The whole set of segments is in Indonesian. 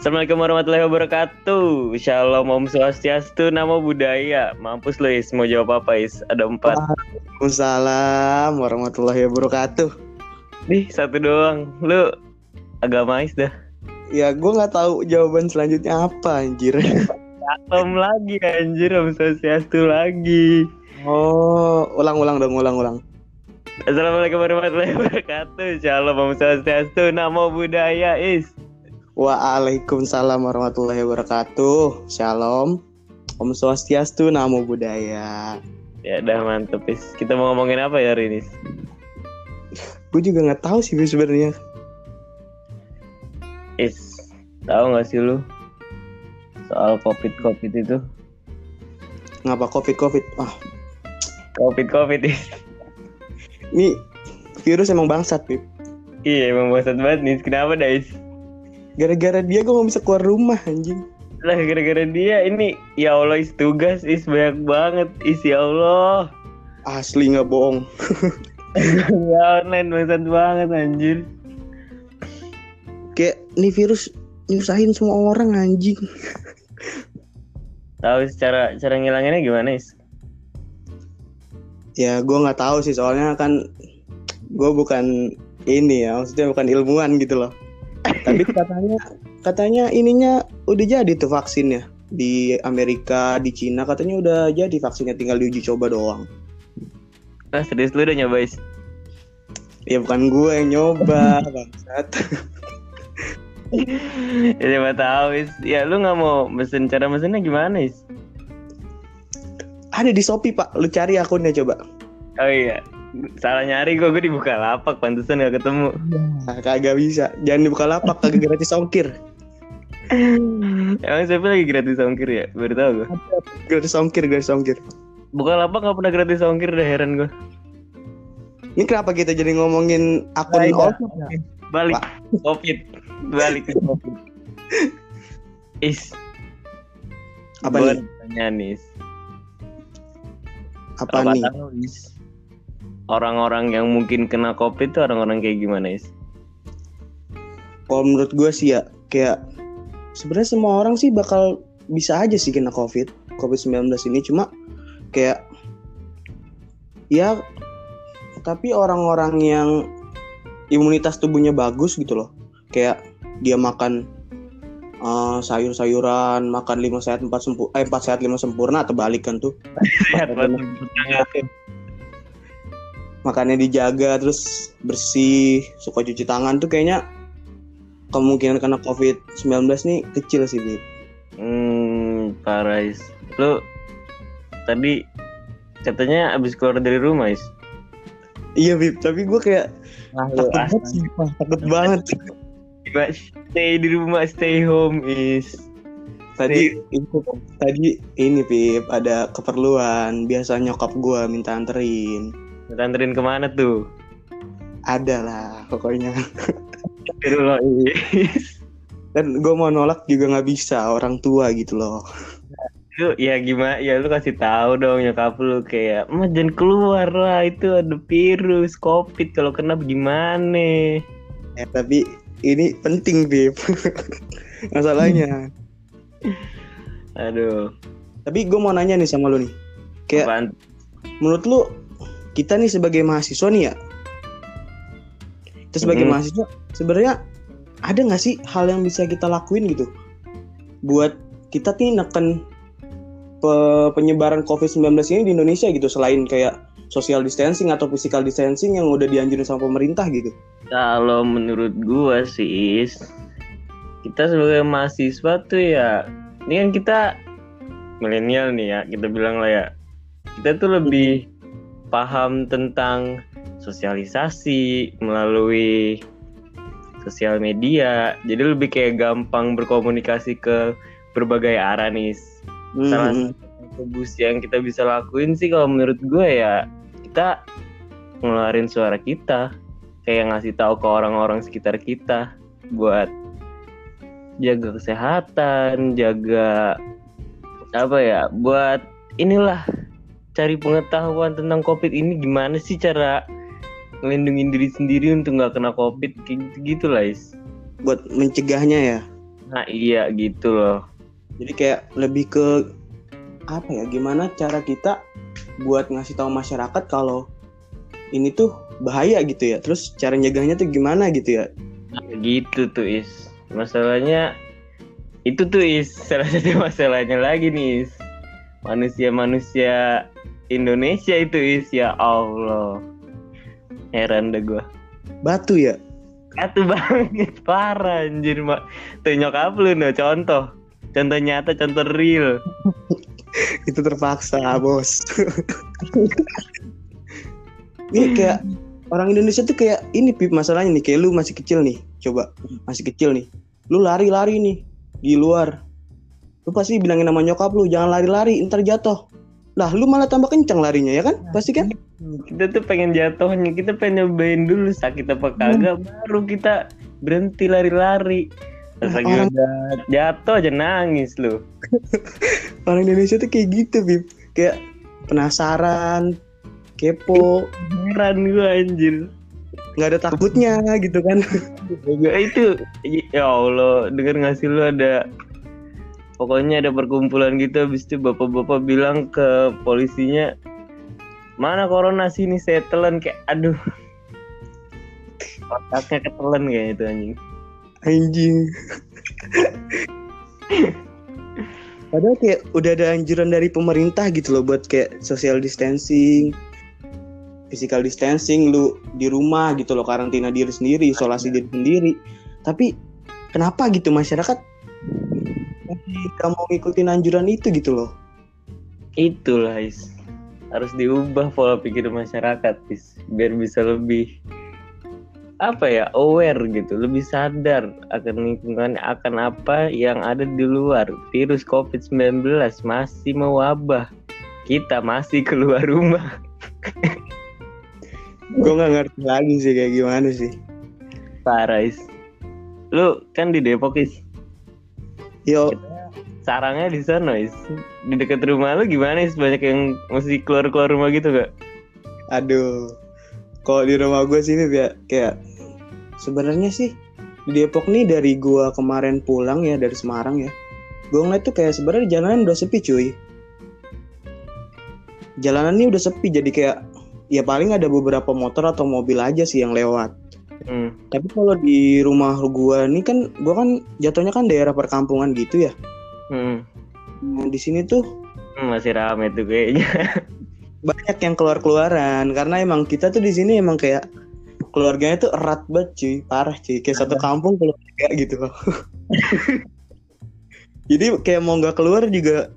Assalamualaikum warahmatullahi wabarakatuh. Shalom Om Swastiastu, Namo Buddhaya. Mampus lo Is, mau jawab apa Is? Ada empat. Waalaikumsalam warahmatullahi wabarakatuh. Nih satu doang. Lu agama Is dah. Ya gue nggak tahu jawaban selanjutnya apa anjir. Om lagi anjir, Om Swastiastu lagi. Oh, ulang-ulang dong, ulang-ulang. Assalamualaikum warahmatullahi wabarakatuh. Shalom Om Swastiastu, Namo Buddhaya Is. Waalaikumsalam warahmatullahi wabarakatuh. Shalom. Om Swastiastu, Namo Buddhaya. Ya udah mantep Is. Kita mau ngomongin apa ya hari ini? Gue juga nggak tahu sih sebenarnya. Is, tahu nggak sih lu soal covid covid itu? Ngapa covid covid? Ah, Covid covid Is. ini virus emang bangsat, Pip. Iya emang bosan banget nih. Kenapa dah Is? Gara-gara dia gue nggak bisa keluar rumah anjing. Lah gara-gara dia ini ya Allah is tugas is banyak banget is ya Allah. Asli nggak bohong. ya online bangsat banget anjir. Kayak nih virus nyusahin semua orang anjing. Tahu secara cara ngilanginnya gimana is? Ya gue nggak tahu sih soalnya kan gue bukan ini ya maksudnya bukan ilmuwan gitu loh. Tapi katanya katanya ininya udah jadi tuh vaksinnya di Amerika di Cina katanya udah jadi vaksinnya tinggal diuji coba doang. Ah serius lu udah nyoba is? Ya bukan gue yang nyoba bangsat. ya siapa tahu is. Ya lu nggak mau mesen cara mesennya gimana is? Ada di Shopee pak, lu cari akunnya coba. Oh iya. Salah nyari gue, gue dibuka lapak, pantesan gak ketemu. Nah, kagak bisa, jangan dibuka lapak kagak gratis ongkir. Emang siapa lagi gratis ongkir ya? Baru tau gue. Gratis ongkir, gratis ongkir. Buka lapak gak pernah gratis ongkir, udah heran gue. Ini kenapa kita jadi ngomongin akun Nah. All- Balik, covid. Balik ke covid. Is, Apa nih? pertanyaan nih. Apa Apa nih? tahu, Is? Orang-orang yang mungkin kena covid itu orang-orang kayak gimana is? Kalau menurut gue sih ya kayak sebenarnya semua orang sih bakal bisa aja sih kena COVID, COVID-19 ini cuma kayak ya tapi orang-orang yang imunitas tubuhnya bagus gitu loh. Kayak dia makan eh, sayur-sayuran, makan lima sehat empat sempurna, eh, empat sehat lima sempurna atau balik kan tuh. Sehat. Makannya dijaga terus bersih, suka cuci tangan tuh kayaknya kemungkinan kena COVID-19 nih kecil sih, Bib. Hmm, parah is. Lu tadi katanya abis keluar dari rumah is. Iya Bib, tapi gue kayak takut banget sih, Pak. takut banget. Stay di rumah, stay home is. Tadi itu tadi ini Bib, ada keperluan. Biasa nyokap gue minta anterin. Anterin ke mana tuh? Ada lah pokoknya. Dan gue mau nolak juga nggak bisa orang tua gitu loh. Lu ya gimana? Ya lu kasih tahu dong nyokap lu kayak, "Mah jangan keluar lah, itu ada virus Covid kalau kena gimana?" Ya, tapi ini penting Bib. Masalahnya. Aduh, Tapi gue mau nanya nih sama lu nih. Kayak apaan? menurut lu kita nih sebagai mahasiswa nih ya. Kita sebagai Mhm. mahasiswa sebenarnya ada nggak sih hal yang bisa kita lakuin gitu? Buat kita nih neken pe- penyebaran COVID-19 ini di Indonesia gitu selain kayak social distancing atau physical distancing yang udah dianjurin sama pemerintah gitu. Kalau menurut gua sih, kita sebagai mahasiswa tuh ya, ini kan kita milenial nih ya, kita bilang lah ya, kita tuh lebih paham tentang sosialisasi melalui sosial media, jadi lebih kayak gampang berkomunikasi ke berbagai arah nih. Salah Mhm. satu kontribusi yang kita bisa lakuin sih kalau menurut gue ya kita ngeluarin suara kita kayak ngasih tahu ke orang-orang sekitar kita buat jaga kesehatan jaga apa ya buat inilah cari pengetahuan tentang covid ini gimana sih cara ngelindungin diri sendiri untuk nggak kena covid? Kayak gitu, -gitu lah is buat mencegahnya ya? Nah iya gitu loh. Jadi kayak lebih ke apa ya gimana cara kita buat ngasih tahu masyarakat kalau ini tuh bahaya gitu ya? Terus cara nyegahnya tuh gimana gitu ya? Nah, gitu tuh is. Masalahnya itu tuh is. Salah satu masalahnya lagi nih is. Manusia-manusia Indonesia itu is. Ya Allah. Heran deh gua. Batu ya? Atuh banget. Parah anjir mak tuh nyokap lu no. Contoh. Contoh nyata contoh real. Itu terpaksa bos. Ini kayak orang Indonesia tuh kayak ini pip masalahnya nih. Kayak lu masih kecil nih. Coba masih kecil nih. Lu lari-lari nih di luar. Lu pasti bilangin sama nyokap lu jangan lari-lari ntar jatuh lah lu malah tambah kencang larinya ya kan? Pasti kan? kita tuh pengen jatuhnya kita pengen nyobain dulu sakit apa kagak baru kita berhenti lari-lari. Nah, lagi orang- udah jatuh aja nangis lu. Orang Indonesia tuh kayak gitu pip kayak penasaran kepo. Heran gua anjir. Nggak ada takutnya gitu kan? Itu ya Allah denger ngasih lu ada pokoknya ada perkumpulan gitu habis itu bapak-bapak bilang ke polisinya mana corona? Sini saya telan. Kayak aduh. Otaknya ketelan kayak itu anjing. Anjing. Padahal kayak udah ada anjuran dari pemerintah gitu loh buat kayak social distancing physical distancing lu di rumah gitu loh karantina diri sendiri isolasi diri sendiri. Tapi kenapa gitu masyarakat masih gak mau ngikutin anjuran itu gitu loh. Itulah is. Harus diubah pola pikir masyarakat is. Biar bisa lebih apa ya aware gitu. Lebih sadar akan lingkungan akan apa yang ada di luar. Virus covid-19 masih mewabah. Kita masih keluar rumah. Gue nggak ngerti lagi sih kayak gimana sih. Parah is. Lu kan di Depok is yo. Sarangnya di sana is. Di dekat rumah lu gimana is? Banyak yang masih keluar keluar rumah gitu gak aduh. Kalau di rumah gue sini ya kayak sebenarnya sih di Depok nih dari gua kemarin pulang ya dari Semarang ya gue ngeliat tuh kayak sebenarnya jalanan udah sepi cuy. Jalanan ini udah sepi jadi kayak ya paling ada beberapa motor atau mobil aja sih yang lewat. Tapi kalau di rumah gua nih kan gua kan jatuhnya kan daerah perkampungan gitu ya. Hmm. nah, di sini tuh Hmm, masih rame tuh kayaknya. banyak yang keluar-keluaran. Karena emang kita tuh di sini emang kayak keluarganya tuh erat banget cuy. Parah cuy. Kayak satu kampung keluarga gitu jadi kayak mau nggak keluar juga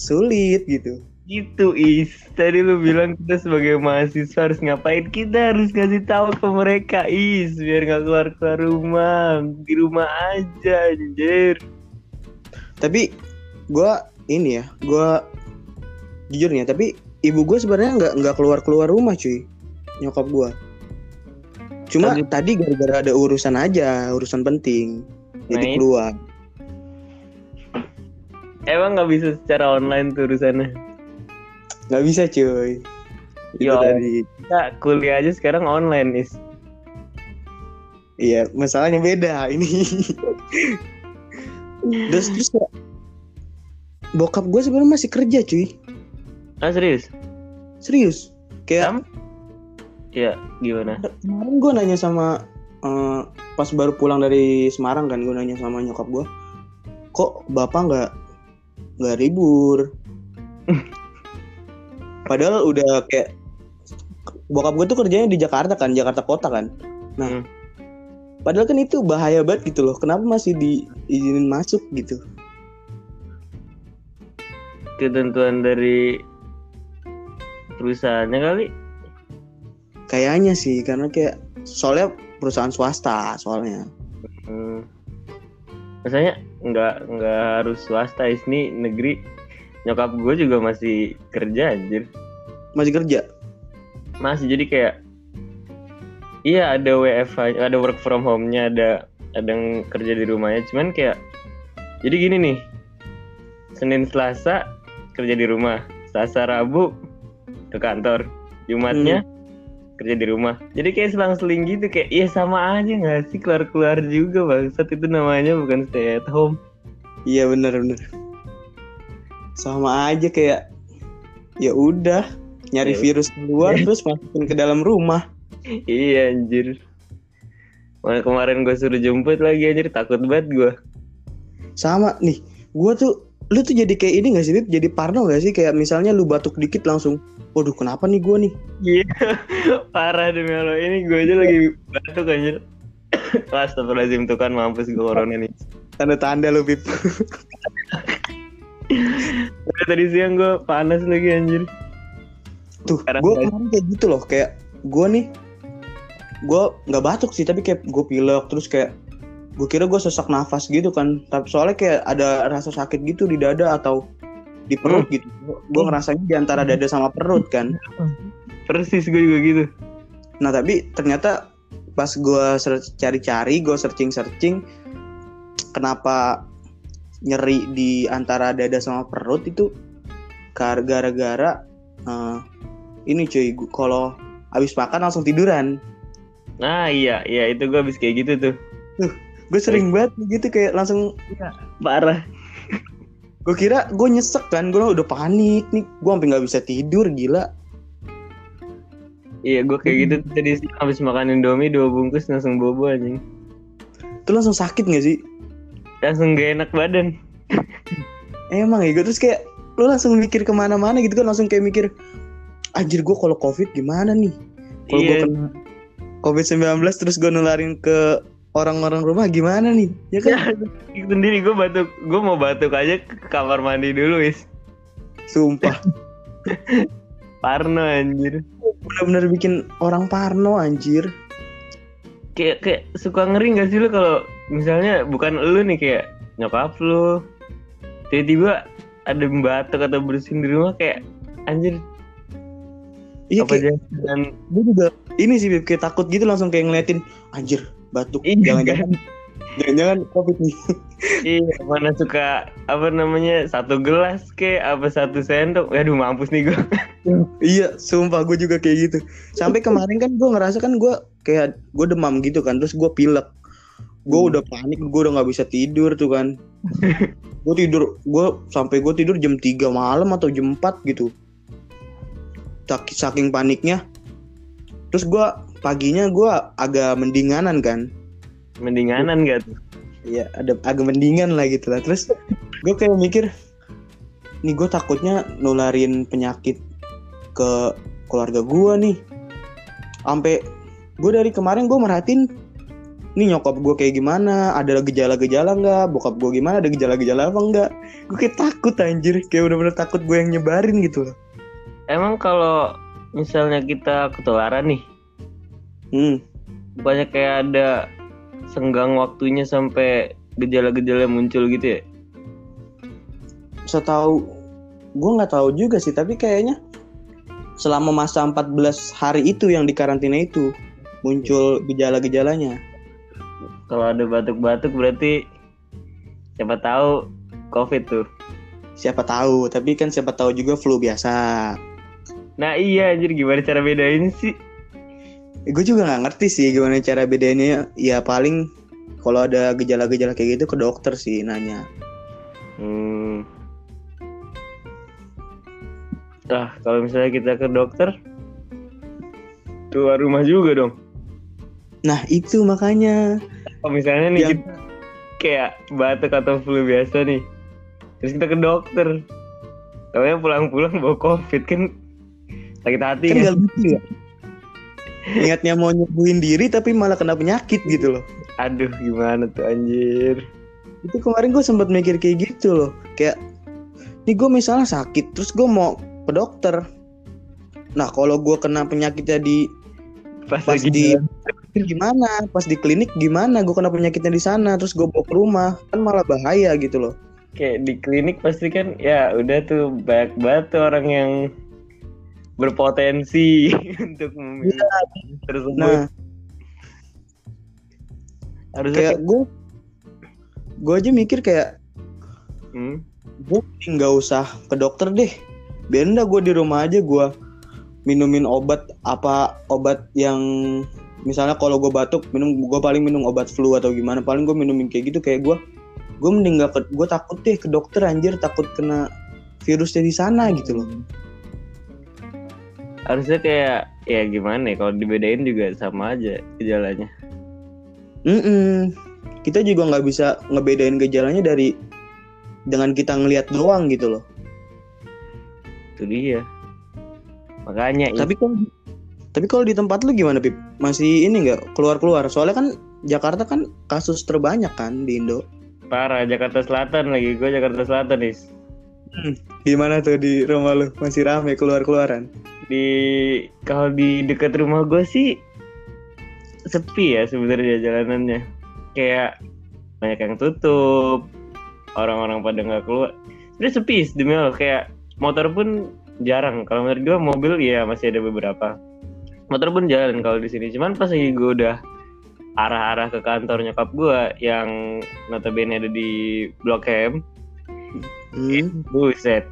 sulit gitu Gitu Is. Tadi lu bilang kita sebagai mahasiswa harus ngapain? Kita harus ngasih tahu ke mereka Is Biar gak keluar-keluar rumah Di rumah aja anjir. Tapi gua ini ya gua jujur nih ya tapi ibu gue sebenarnya nggak nggak keluar keluar rumah cuy. Nyokap gua. Cuma Tadi- tadi gara-gara ada urusan aja urusan penting jadi Nah, itu. keluar. Emang gak bisa secara online tuh urusannya nggak bisa cuy itu Yo. tadi Kita kuliah aja sekarang online Is Iya, masalahnya beda ini. terus terus bokap gue sebenarnya masih kerja cuy, Ah serius? serius. Kayak Sam? Ya gimana? kemarin gue nanya sama eh, pas baru pulang dari Semarang kan, gue nanya sama nyokap gue, kok bapak nggak nggak libur? Padahal udah kayak bokap gue tuh kerjanya di Jakarta kan, Jakarta kota kan. Nah, Hmm. padahal kan itu bahaya banget gitu loh. Kenapa masih diizinin masuk gitu? Ketentuan dari perusahaannya kali Kayaknya sih karena kayak soalnya perusahaan swasta soalnya. Hmm. Maksudnya nggak nggak harus swasta is nih negeri nyokap gue juga masih kerja anjir. Masih kerja. masih jadi kayak iya ada WFH ada work from home-nya ada ada yang kerja di rumahnya. Cuman kayak jadi gini nih Senin Selasa kerja di rumah. Selasa Rabu ke kantor. Jumatnya ke kerja di rumah. Jadi kayak selang-seling gitu kayak iya sama aja nggak sih? Keluar-keluar juga bangsat. Itu namanya bukan stay at home. Iya bener bener sama aja kayak ya udah nyari Ya. virus keluar terus masukin ke dalam rumah. Iya anjir. Mana kemarin gue suruh jemput lagi anjir. Takut banget gue sama nih. Gua tuh lu tuh jadi kayak ini gak sih jadi parno gak sih? Kayak misalnya lu batuk dikit langsung waduh kenapa nih gua nih? Iya, parah demi Allah. Ini gue aja lagi batuk anjir. Astagfirullahaladzim tuh kan mampus gue corona nih. tanda-tanda lu Bib Udah tadi siang gue panas lagi anjir. tuh gue kemarin kayak gitu loh kayak gue nih gue nggak batuk sih tapi kayak gue pilek terus kayak gue kira gue sesak nafas gitu kan. Tapi soalnya kayak ada rasa sakit gitu di dada atau di perut gitu. Gue ngerasanya di antara dada sama perut kan. Persis gue juga gitu. nah tapi ternyata pas gue cari-cari gue searching-searching kenapa nyeri di antara dada sama perut itu gara-gara eh, ini cuy kalau habis makan langsung tiduran Nah iya, iya itu gue habis kayak gitu tuh. gue sering banget gitu kayak langsung Parah. gue kira gue nyesek kan gue udah panik nih gue sampai nggak bisa tidur gila Iya gue kayak gitu tuh tadi siang habis makan indomie dua bungkus langsung bobo anjing. itu langsung sakit gak sih Langsung gak enak badan. emang ya gue terus kayak lu langsung mikir ke mana-mana gitu kan langsung kayak mikir anjir gue kalau covid gimana nih kalau gue Iya. kena covid 19 terus gue nularin ke orang-orang rumah gimana nih ya kan Ya, sendiri gue batuk, gue mau batuk aja ke kamar mandi dulu is. sumpah Parno anjir. bener-bener bikin orang parno anjir kayak kayak suka ngeri gak sih lu kalau misalnya bukan lu nih kayak nyokap lu tiba-tiba ada batuk atau bersin di rumah kayak anjir iya apa kayak jangan gue juga ini sih Beb, kayak takut gitu langsung kayak ngeliatin anjir batuk Iya, jangan-jangan jangan-jangan covid nih. Iya mana suka apa namanya satu gelas kayak apa satu sendok. Aduh mampus nih gue iya sumpah gue juga kayak gitu. Sampai kemarin kan gue ngerasa kan gue kayak gue demam gitu kan terus gue pilek gue Hmm. udah panik gue udah nggak bisa tidur tuh kan gue tidur gue sampai gue tidur jam 3 malam atau jam 4 gitu Sak- saking paniknya terus gue paginya gue agak mendinganan kan mendinganan gak tuh Iya, ada agak mendingan lah gitu lah. Terus gue kayak mikir, nih gue takutnya nularin penyakit ke keluarga gue nih. Sampai gue dari kemarin gue merhatiin, nih nyokap gue kayak gimana, ada gejala-gejala nggak, bokap gue gimana, ada gejala-gejala apa enggak. Gue kayak takut anjir, kayak bener-bener takut gue yang nyebarin gitu loh. emang kalau misalnya kita ketularan nih Hmm, bukannya kayak ada senggang waktunya sampai gejala-gejala muncul gitu ya setahu gue nggak tahu juga sih, tapi kayaknya selama masa 14 hari itu yang di karantina itu muncul gejala-gejalanya. Kalau ada batuk-batuk berarti siapa tahu covid tuh Siapa tahu, tapi kan siapa tahu juga flu biasa. nah iya anjir gimana cara bedain sih gue juga nggak ngerti sih gimana cara bedanya. Ya paling kalau ada gejala-gejala kayak gitu ke dokter sih nanya. Hmm. Ah, kalau misalnya kita ke dokter, keluar rumah juga dong. Nah itu makanya. Kalau misalnya nih Yang- kita kayak batuk atau flu biasa nih, terus kita ke dokter, Taunya pulang-pulang bawa covid kan sakit hati Kan kan? lucu ya. Niatnya mau nyembuhin diri tapi malah kena penyakit gitu loh. Aduh gimana tuh anjir. Itu kemarin gue sempat mikir kayak gitu loh. Kayak, nih gue misalnya sakit, terus gue mau ke dokter. Nah kalau gue kena penyakitnya di Pas, pas di jalan. gimana? Pas di klinik gimana? Gue kena penyakitnya di sana terus gue bawa ke rumah. Kan malah bahaya gitu loh. Kayak di klinik pasti kan ya udah tuh banyak banget tuh orang yang berpotensi untuk memiliki tersebut. nah. Harusnya kayak kayak, gue gue aja mikir kayak hmm, gue nggak usah ke dokter deh. Biarin dah gue di rumah aja gue minumin obat apa obat yang misalnya kalau gue batuk minum gue paling minum obat flu atau gimana paling gue minumin kayak gitu kayak gue gue mending gak ke gue takut deh ke dokter anjir takut kena virusnya di sana gitu loh. Harusnya kayak ya gimana ya kalau dibedain juga sama aja gejalanya. Mm-mm. kita juga nggak bisa ngebedain gejalanya dari dengan kita ngelihat doang gitu loh. Itu dia makanya tapi kan tapi kalau di tempat lu gimana pip? Masih ini nggak? Keluar keluar soalnya kan Jakarta kan kasus terbanyak kan di Indo. Parah Jakarta Selatan lagi. Gue Jakarta Selatan nih gimana tuh di rumah lu? Masih rame keluar keluaran di kalau di dekat rumah gue sih sepi ya sebenarnya jalanannya. Kayak banyak yang tutup. Orang-orang pada nggak keluar. Sebenarnya sepi demi Allah. Kayak motor pun jarang. Kalau menurut gue mobil ya masih ada beberapa. Motor pun jalan kalau di sini. Cuman pas lagi gue udah arah-arah ke kantor nyokap gue yang notabene ada di Blok M hmm. buset.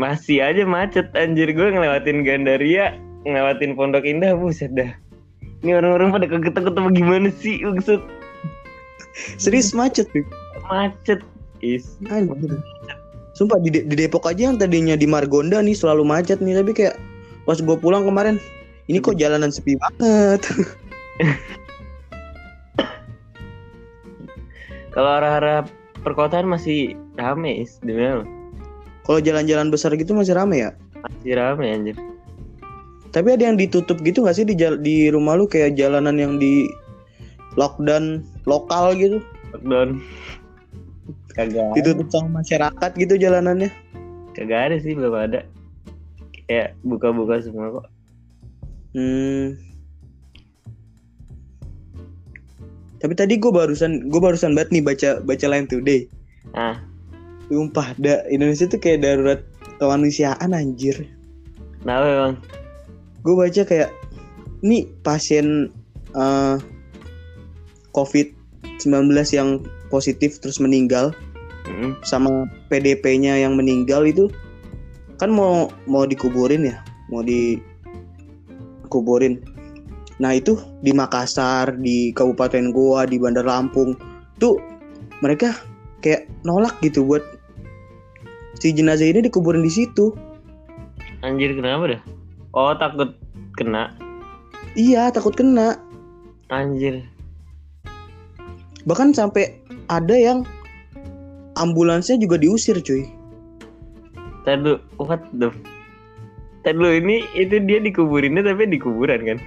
Masih aja macet anjir. Gue ngelewatin Gandaria ngelewatin Pondok Indah buset dah. Ini orang-orang pada kaget-kaget apa gimana sih maksud? Serius macet pip? Macet. Is. Anjir. Sumpah di, di Depok aja yang tadinya di Margonda nih selalu macet nih tapi kayak pas gue pulang kemarin ini kok jalanan sepi banget. kalau arah-arah perkotaan masih rame is. Kalau jalan-jalan besar gitu masih rame ya. masih rame anjir Tapi ada yang ditutup gitu gak sih di di rumah lu kayak jalanan yang di lockdown lokal gitu? lockdown kagak Ditutup sama masyarakat gitu jalanannya. kagak ada sih belum ada kayak buka-buka semua kok Hmm. Tapi tadi gue barusan gue barusan banget nih baca baca Line Today. ah Sumpah, da, Indonesia tuh kayak darurat kemanusiaan anjir. kenapa emang Gue baca kayak ini pasien eh, COVID-19 yang positif terus meninggal Mm-mm. sama PDP-nya yang meninggal itu kan mau mau dikuburin ya, mau dikuburin. Nah itu di Makassar, di Kabupaten Goa, di Bandar Lampung, tuh mereka kayak nolak gitu buat si jenazah ini dikuburin di situ. anjir kenapa dah oh takut kena Iya takut kena. anjir Bahkan sampai ada yang ambulansnya juga diusir cuy. Tadi dulu, what the Tadi dulu ini itu dia dikuburinnya tapi di kuburan kan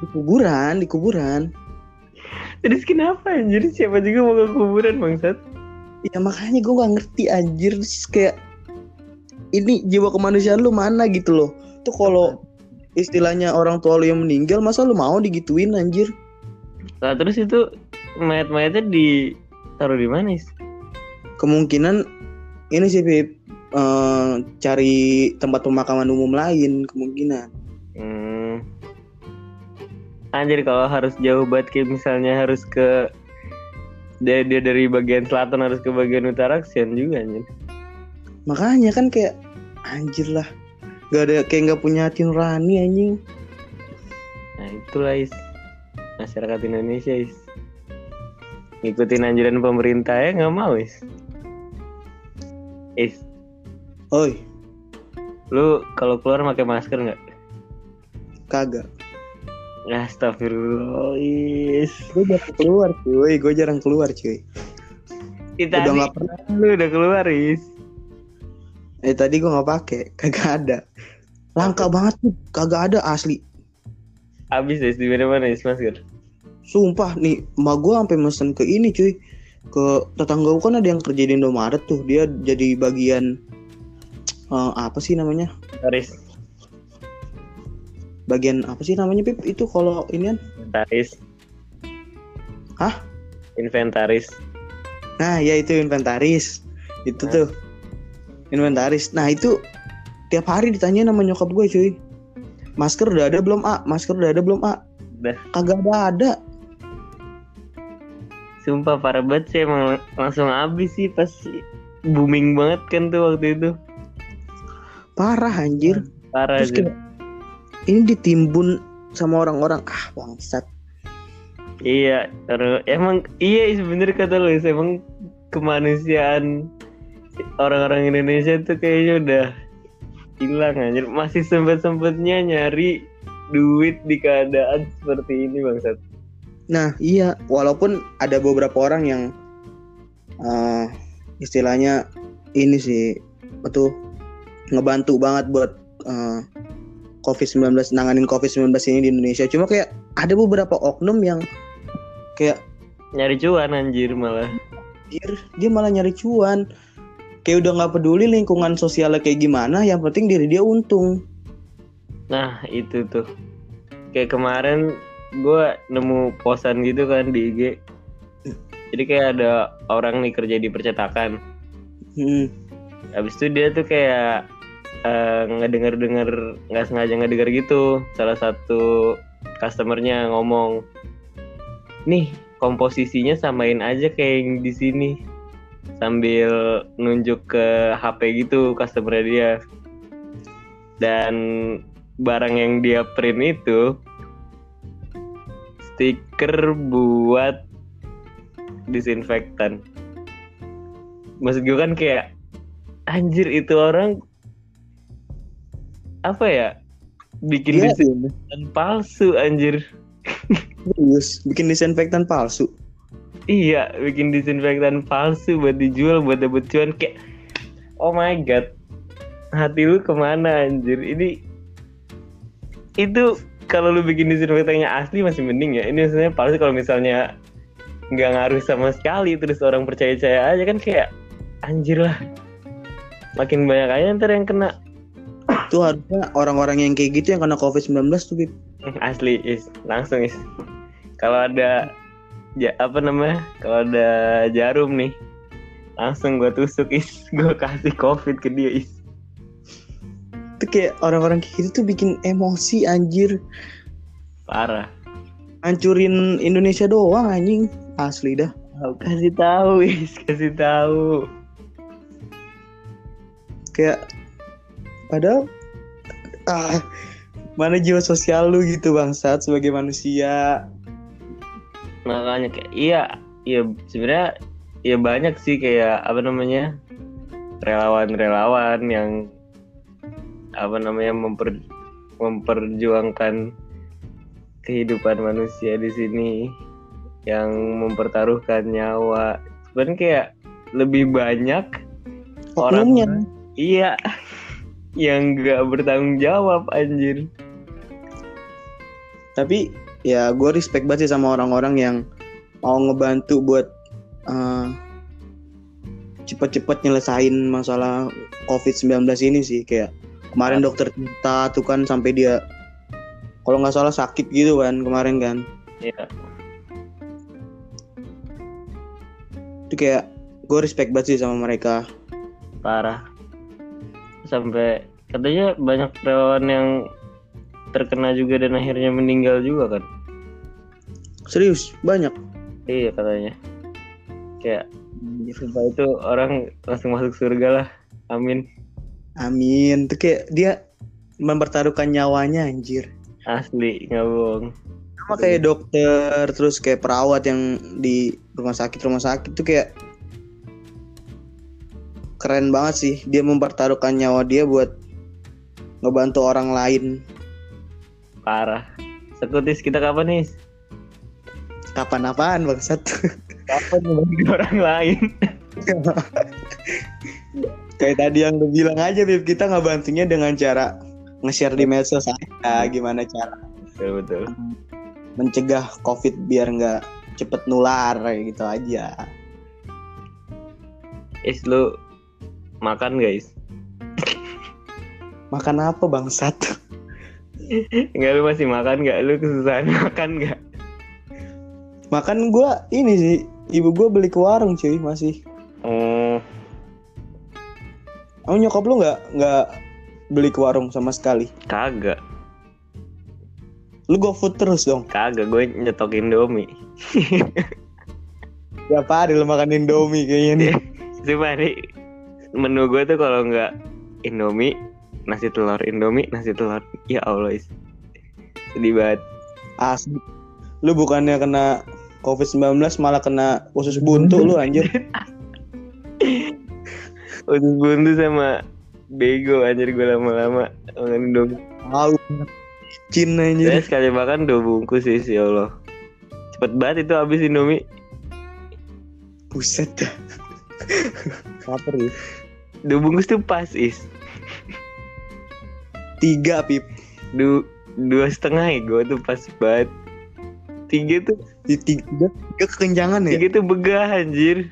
Di kuburan, di kuburan. Terus kenapa anjir siapa juga mau ke kuburan bangsat Ya makanya gue gak ngerti anjir Terus kayak ini jiwa kemanusiaan lu mana gitu loh. Tuh kalau istilahnya orang tua lu yang meninggal masa lu mau digituin anjir? Nah terus itu mayat-mayatnya ditaruh di mana Is? Kemungkinan ini sih Pip eh, cari tempat pemakaman umum lain kemungkinan. Hmm. Anjir kalau harus jauh banget kayak misalnya harus ke dia, dia dari bagian selatan harus ke bagian utara kesian juga anjir Makanya kan kayak anjir lah. Gak ada kayak nggak punya hati nurani anjing. Nah itulah Is Masyarakat Indonesia Is Ngikutin anjuran pemerintah ya nggak mau Is Is Oi, Lu kalau keluar pakai masker nggak? kagak. Astagfirullah Is Gue jarang keluar cuy, gue jarang keluar cuy. Kita Udah nggak pernah. Lu udah keluar Is Eh tadi gue nggak pakai, kagak ada. Langka banget tuh, kagak ada asli. Abis Is di mana-mana Is masker Sumpah nih, emak gue sampai mesen ke ini cuy. Ke tetangga gue kan ada yang kerja di Indomaret tuh, dia jadi bagian eh, apa sih namanya? Taris Bagian apa sih namanya Pip? Itu kalau ini kan? Inventaris Hah? Inventaris Nah, ya itu inventaris. Itu tuh. Inventaris. Nah, itu tiap hari ditanya sama nyokap gue cuy. Masker udah ada belum, A? Masker udah ada belum, A? Udah Kagak ada ada. Sumpah parah banget sih emang langsung habis sih pas booming banget kan tuh waktu itu Parah anjir. Parah Terus kayak ini ditimbun sama orang-orang ah bangsat Iya, emang iya sebenernya kata lu emang kemanusiaan orang-orang Indonesia tuh kayaknya udah hilang anjir. Masih sempet-sempetnya nyari duit di keadaan seperti ini bangsat. Nah iya, walaupun ada beberapa orang yang eh, istilahnya ini sih betul ngebantu banget buat eh, COVID-19 nanganin COVID-19 ini di Indonesia. Cuma kayak ada beberapa oknum yang kayak Nyari cuan anjir malah. anjir, dia malah nyari cuan. Kayak udah nggak peduli lingkungan sosialnya kayak gimana, yang penting diri dia untung. Nah itu tuh. Kayak kemarin gue nemu posan gitu kan di IG. Jadi kayak ada orang nih kerja di percetakan. Hmm. Habis itu dia tuh kayak eh, ngedenger-denger nggak sengaja ngedenger gitu salah satu customernya ngomong nih komposisinya samain aja kayak yang di sini sambil nunjuk ke HP gitu customer dia dan barang yang dia print itu stiker buat disinfektan. Maksud gue kan kayak anjir itu orang apa ya? Bikin Dia- disinfektan palsu anjir. Serius, bikin disinfektan palsu. iya bikin disinfektan palsu buat dijual buat dapet cuan. Kayak oh my god hati lu ke mana anjir? Ini itu kalau lu bikin disinfektannya asli masih mending ya. Ini sebenarnya palsu kalau misalnya nggak ngaruh sama sekali terus orang percaya percaya aja kan kayak anjir lah. Makin banyak aja ntar yang kena. Tuh harusnya orang-orang yang kayak gitu yang kena COVID-19 tuh Bib. asli is langsung is. Kalau ada ja, apa namanya kalau ada jarum nih langsung gue tusuk is. Gue kasih covid ke dia is Tuh kayak orang-orang kayak gitu tuh bikin emosi anjir. parah Hancurin Indonesia doang anjing. Asli dah. kasih tahu is kasih tahu Kayak padahal ah mana jiwa sosial lu gitu bangsat sebagai manusia. makanya kayak iya iya sebenarnya ya banyak sih kayak apa namanya relawan-relawan yang apa namanya memper memperjuangkan kehidupan manusia di sini yang mempertaruhkan nyawa. Sebenarnya kayak lebih banyak orang iya yang nggak bertanggung jawab anjir. Tapi ya gue respect banget sih sama orang-orang yang mau ngebantu buat eh, cepet-cepet nyelesain masalah COVID-19 ini sih kayak kemarin dokter Tita tuh kan sampai dia kalau nggak salah sakit gitu kan kemarin kan. Iya. itu kayak gue respect banget sih sama mereka. Parah. Sampai katanya banyak relawan yang terkena juga dan akhirnya meninggal juga kan? Serius? Banyak? Iya katanya. Kayak sumpah itu orang langsung masuk surga lah. Amin amin. Tuh kayak dia mempertaruhkan nyawanya anjir. Asli nggak bohong. Sama kayak dokter terus kayak perawat yang di rumah sakit rumah sakit tuh kayak keren banget sih. Dia mempertaruhkan nyawa dia buat ngebantu orang lain. Parah. Sekutis kita kapan nih kapan apaan bangsat. Kapan ngebantu orang lain kayak tadi yang lu bilang aja Bib kita ngebantunya dengan cara nge-share di medsos aja. Gimana cara betul betul. mencegah covid biar nggak cepet nular kayak gitu aja. Is lu makan guys makan apa bangsat? Enggak lu masih makan nggak? Lu kesusahan makan nggak? Makan gua ini sih ibu gua beli ke warung cuy masih. Oh Kamu nyokap lu nggak nggak beli ke warung sama sekali? kagak Lu go food terus dong. kagak gue nyetok indomie Tiap hari lu makan Indomie kayaknya nih. Cuma nih menu gue tuh kalau nggak Indomie, nasi telur Indomie, nasi telur. Ya Allah, Is. sedih banget Asli. Lu bukannya kena COVID-19 malah kena usus buntu lu anjir. usus buntu sama bego anjir gue lama-lama makan dong Tahu. Cina saya anjir. sekali makan dua bungkus sih ya Allah cepet banget itu habis Indomie Buset dah. Lapar ya. dua bungkus tuh pas is Tiga pip. du dua setengah ya gue tuh pas banget tiga tuh Di tiga, tiga kekenjangan ya. tiga tuh begah anjir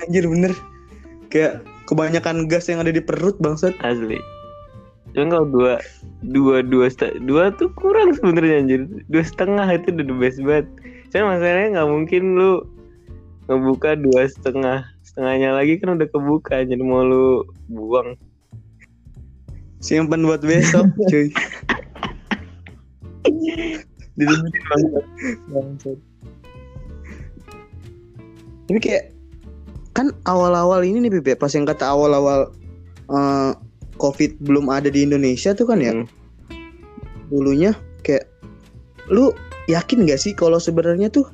Anjir bener. Kayak kebanyakan gas yang ada di perut bangsat. asli cuma kalau dua dua dua seta- dua tuh kurang sebenarnya anjir dua setengah itu udah the best banget cuma masalahnya nggak mungkin lu ngebuka dua setengah setengahnya lagi kan udah kebuka jadi mau lu buang Simpan buat besok, cuy. Bangsat. Tapi kayak kan awal-awal ini nih Bebe, pas yang kata awal-awal eh, COVID belum ada di Indonesia tuh kan ya. Hmm. Dulunya kayak lu yakin gak sih kalau sebenarnya tuh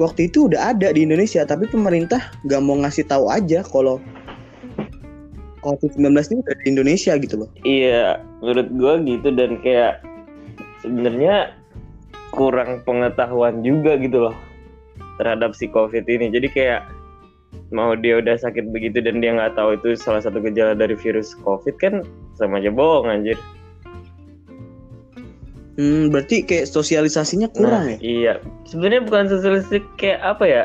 waktu itu udah ada di Indonesia tapi pemerintah gak mau ngasih tahu aja kalau COVID-19 ini udah di Indonesia gitu loh. Iya, menurut gua gitu dan kayak sebenarnya kurang pengetahuan juga gitu loh terhadap si COVID ini. Jadi kayak mau dia udah sakit begitu dan dia nggak tahu itu salah satu gejala dari virus COVID kan sama aja bohong anjir. Hmm, berarti kayak sosialisasinya kurang Nah, ya? Iya, sebenarnya bukan sosialisasi kayak apa ya?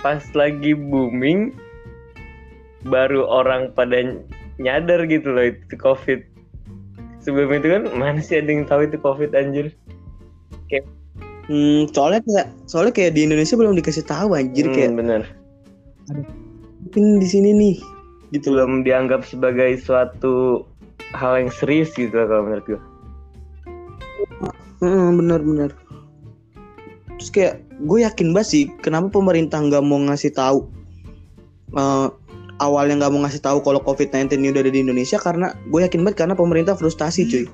Pas lagi booming, baru orang pada nyadar gitu loh itu COVID. Sebelum itu kan mana sih ada yang tahu itu COVID anjir? Hmm, soalnya kayak soalnya kayak di Indonesia belum dikasih tahu anjir Hmm, kayak bener. mungkin di sini nih gitu. Belum dianggap sebagai suatu hal yang serius gitu lah kalau menurut gue. Heeh, benar-benar. Terus kayak gue yakin banget sih kenapa pemerintah nggak mau ngasih tahu eh, awalnya nggak mau ngasih tahu kalau COVID-19 ini udah ada di Indonesia karena gue yakin banget karena pemerintah frustasi cuy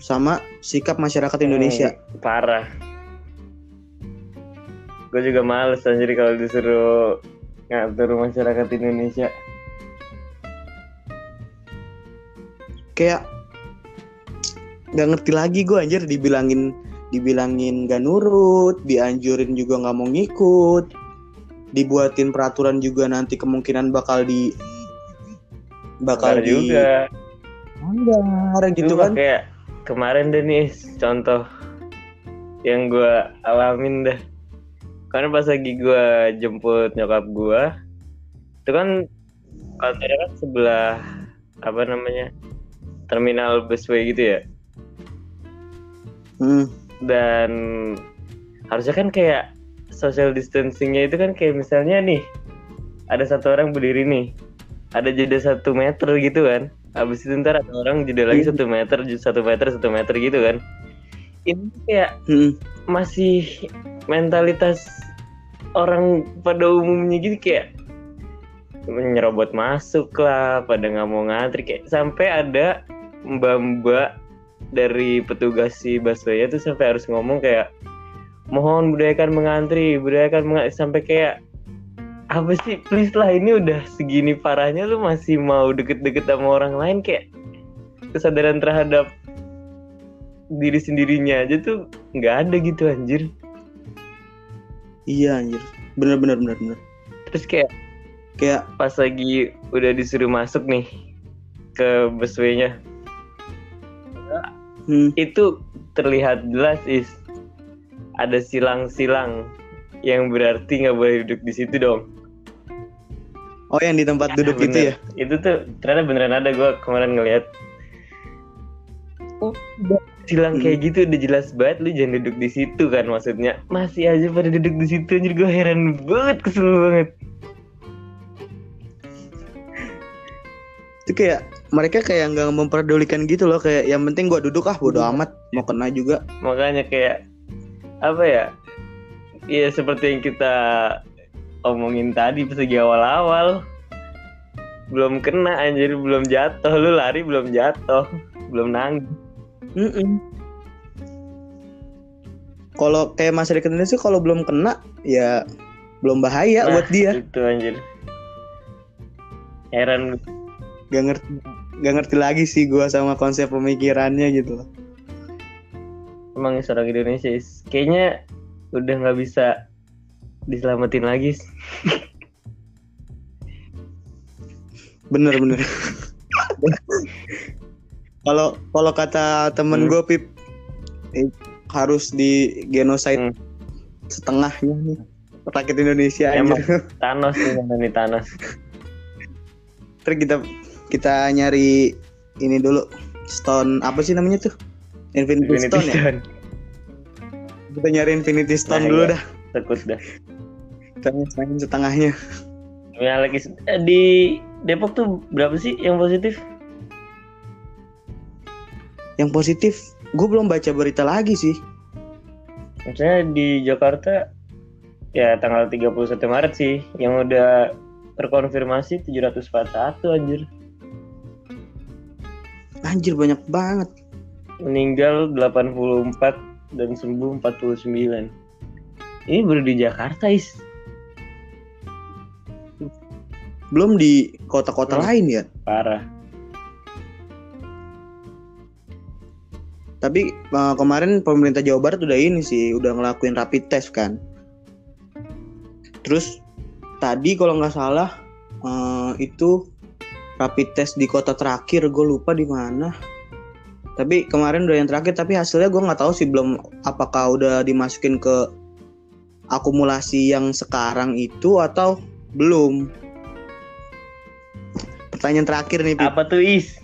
sama sikap masyarakat Indonesia. Hmm, parah. Gue juga males anjir kalau disuruh ngatur masyarakat Indonesia. Kayak nggak ngerti lagi gue anjir dibilangin dibilangin gak nurut, dianjurin juga nggak mau ngikut, dibuatin peraturan juga nanti kemungkinan bakal di bakal Bakal di juga. langgar gitu kan. kayak kemarin deh nih contoh yang gue alamin dah karena pas lagi gue jemput nyokap gue itu kan kantornya kan sebelah apa namanya terminal busway gitu ya Hmm. dan harusnya kan kayak social distancingnya itu kan kayak misalnya nih ada satu orang berdiri nih ada jeda satu meter gitu kan habis itu ntar ada orang jeda lagi Hmm. satu meter satu meter satu meter gitu kan ini kayak Hmm. masih mentalitas orang pada umumnya gitu kayak nyerobot masuk lah pada nggak mau ngantri. Kayak sampai ada mbak-mbak dari petugas si busway tuh sampai harus ngomong kayak mohon budayakan mengantri budayakan menga-" sampai kayak apa sih? Please lah ini udah segini parahnya lu masih mau deket-deket sama orang lain? Kayak kesadaran terhadap diri sendirinya aja tuh nggak ada gitu anjir Iya anjir. Bener bener bener bener. terus kayak Kayak pas lagi udah disuruh masuk nih ke busway-nya hmm, itu terlihat jelas is ada silang-silang yang berarti nggak boleh duduk di situ dong oh yang di tempat duduk Bener. itu ya. itu tuh ternyata beneran ada gue kemarin ngeliat oh, silang Hmm. kayak gitu udah jelas banget lu jangan duduk di situ kan maksudnya masih aja pada duduk di situ anjir gue heran banget kesel banget Itu kayak mereka kayak nggak memperdulikan gitu loh kayak yang penting gua duduk ah bodo Iya. amat mau kena juga. makanya kayak apa ya Iya seperti yang kita omongin tadi pas lagi awal-awal belum kena anjir belum jatuh lu lari belum jatuh belum nangis Mm-mm. Kalau kayak Mas Rick Indonesia kalau belum kena ya belum bahaya Nah, buat dia. Itu anjir. Heran Gak ngerti gak ngerti lagi sih gua sama konsep pemikirannya gitu loh. emang seorang Indonesia kayaknya udah nggak bisa diselamatin lagi. Bener bener. Kalau kalau kata temen Hmm. gue Pip eh, harus di genocide Hmm. setengahnya nih rakyat Indonesia Emang. anjir. Thanos nih Thanos. Ntar kita kita nyari ini dulu stone apa sih namanya tuh Infinity, Infinity Stone ya Stone. kita nyari Infinity Stone Nah, dulu iya. dah Sekut dah. kita main setengahnya Ya lagi eh, di Depok tuh berapa sih yang positif? Yang positif gue belum baca berita lagi sih Maksudnya di Jakarta ya tanggal 31 Maret sih yang udah terkonfirmasi 741 anjir. anjir banyak banget Meninggal 84 dan sembuh 49. Ini baru di Jakarta, Is. belum di kota-kota Hmm. lain ya Parah. Tapi eh, kemarin pemerintah Jawa Barat udah ini sih udah ngelakuin rapid test kan terus tadi kalau nggak salah eh, itu rapid test di kota terakhir gue lupa di mana tapi kemarin udah yang terakhir tapi hasilnya gue nggak tahu sih belum apakah udah dimasukin ke akumulasi yang sekarang itu atau belum pertanyaan terakhir nih Pip. Apa tuh, Is?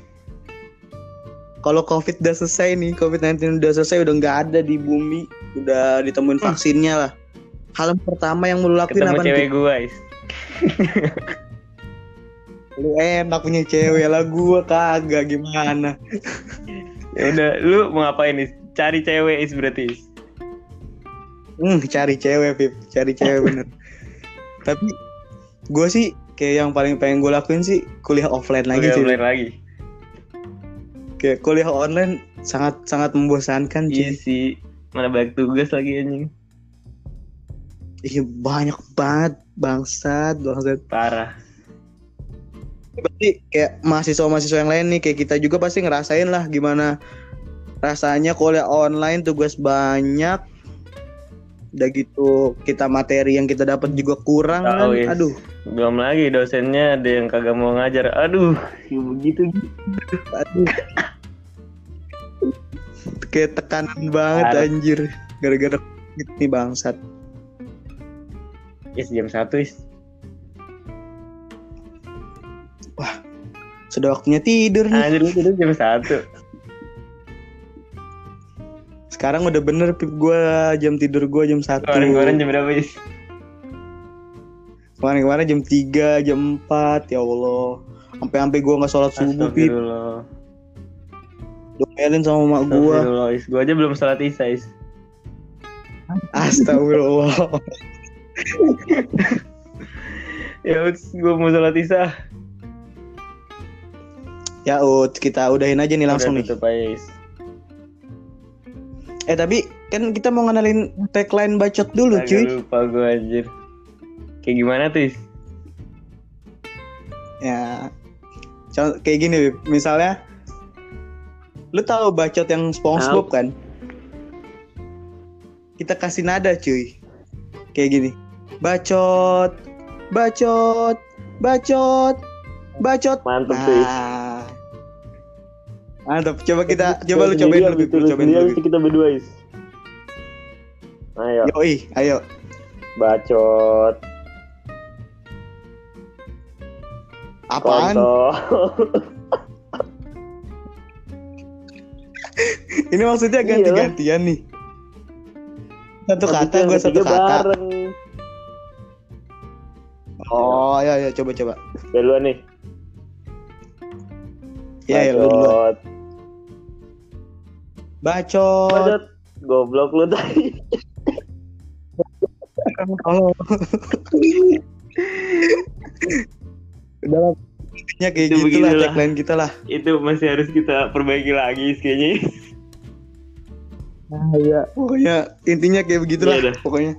Kalau COVID udah selesai nih, COVID-19 udah selesai, udah nggak ada di bumi, udah ditemuin Hmm. vaksinnya lah. Hal pertama yang lu lakuin apa cewek nih? gua, Is. Lu enak punya cewek lah, gua kagak gimana? Ya udah, lu mau ngapain, Is? Cari cewek, Is berarti, Is. Hmm, cari cewek, Pip, cari cewek bener. Tapi gua sih kayak yang paling pengen gue lakuin sih kuliah offline lagi Udah sih. mulai lagi. Kayak kuliah online sangat sangat membosankan Iya sih. sih. Mana banyak tugas lagi anjing. Iya banyak banget bangsat, bangsat. Parah. Berarti kayak mahasiswa-mahasiswa yang lain nih kayak kita juga pasti ngerasain lah gimana rasanya kuliah online tugas banyak udah gitu kita materi yang kita dapat juga kurang Tahu, kan yes. aduh Belum lagi dosennya ada yang kagak mau ngajar. Aduh, ya begitu. aduh kayak tekanan banget Parah. anjir gara-gara ini bangsat Is jam satu is. sudah waktunya tidur nih Anjir itu jam satu. sekarang udah bener pip gua jam tidur gua jam satu Kemarin-kemarin jam berapa is? kemarin-kemarin jam 3 jam 4 ya Allah sampai-sampai gua nggak sholat subuh pip Domelin sama mak gua. Gua aja belum sholat isya is. Astagfirullah. Ya uts, gua mau sholat isya. ya Ut, kita udahin aja nih langsung Udah nih. tutup aja is. Eh tapi kan kita mau ngenalin tagline bacot dulu Agak cuy. lupa gua anjir. Kayak gimana tuh is? Ya. Contoh, kayak gini, misalnya lu tahu bacot yang SpongeBob kan? Kita kasih nada cuy. Kayak gini. Bacot, bacot, bacot, bacot. Mantep tuh is. Nah. Mantap, coba kita coba lu cobain dulu. Lu cobain dulu. Kita berdua is. Ayo, Yoi, ayo. bacot. Apaan? Ini maksudnya ganti-gantian nih. Satu kata, gue satu kata. bareng. Oh, ya ya coba coba. Duluan nih. Ya ya lu dulu. Bacot. Bacot. Goblok lu tadi. Oh. Udah lah. Intinya kayak Itu gitulah beginilah. tagline kita lah. Itu masih harus kita perbaiki lagi kayaknya. Nah, iya. Pokoknya intinya kayak begitulah. Dah. Pokoknya.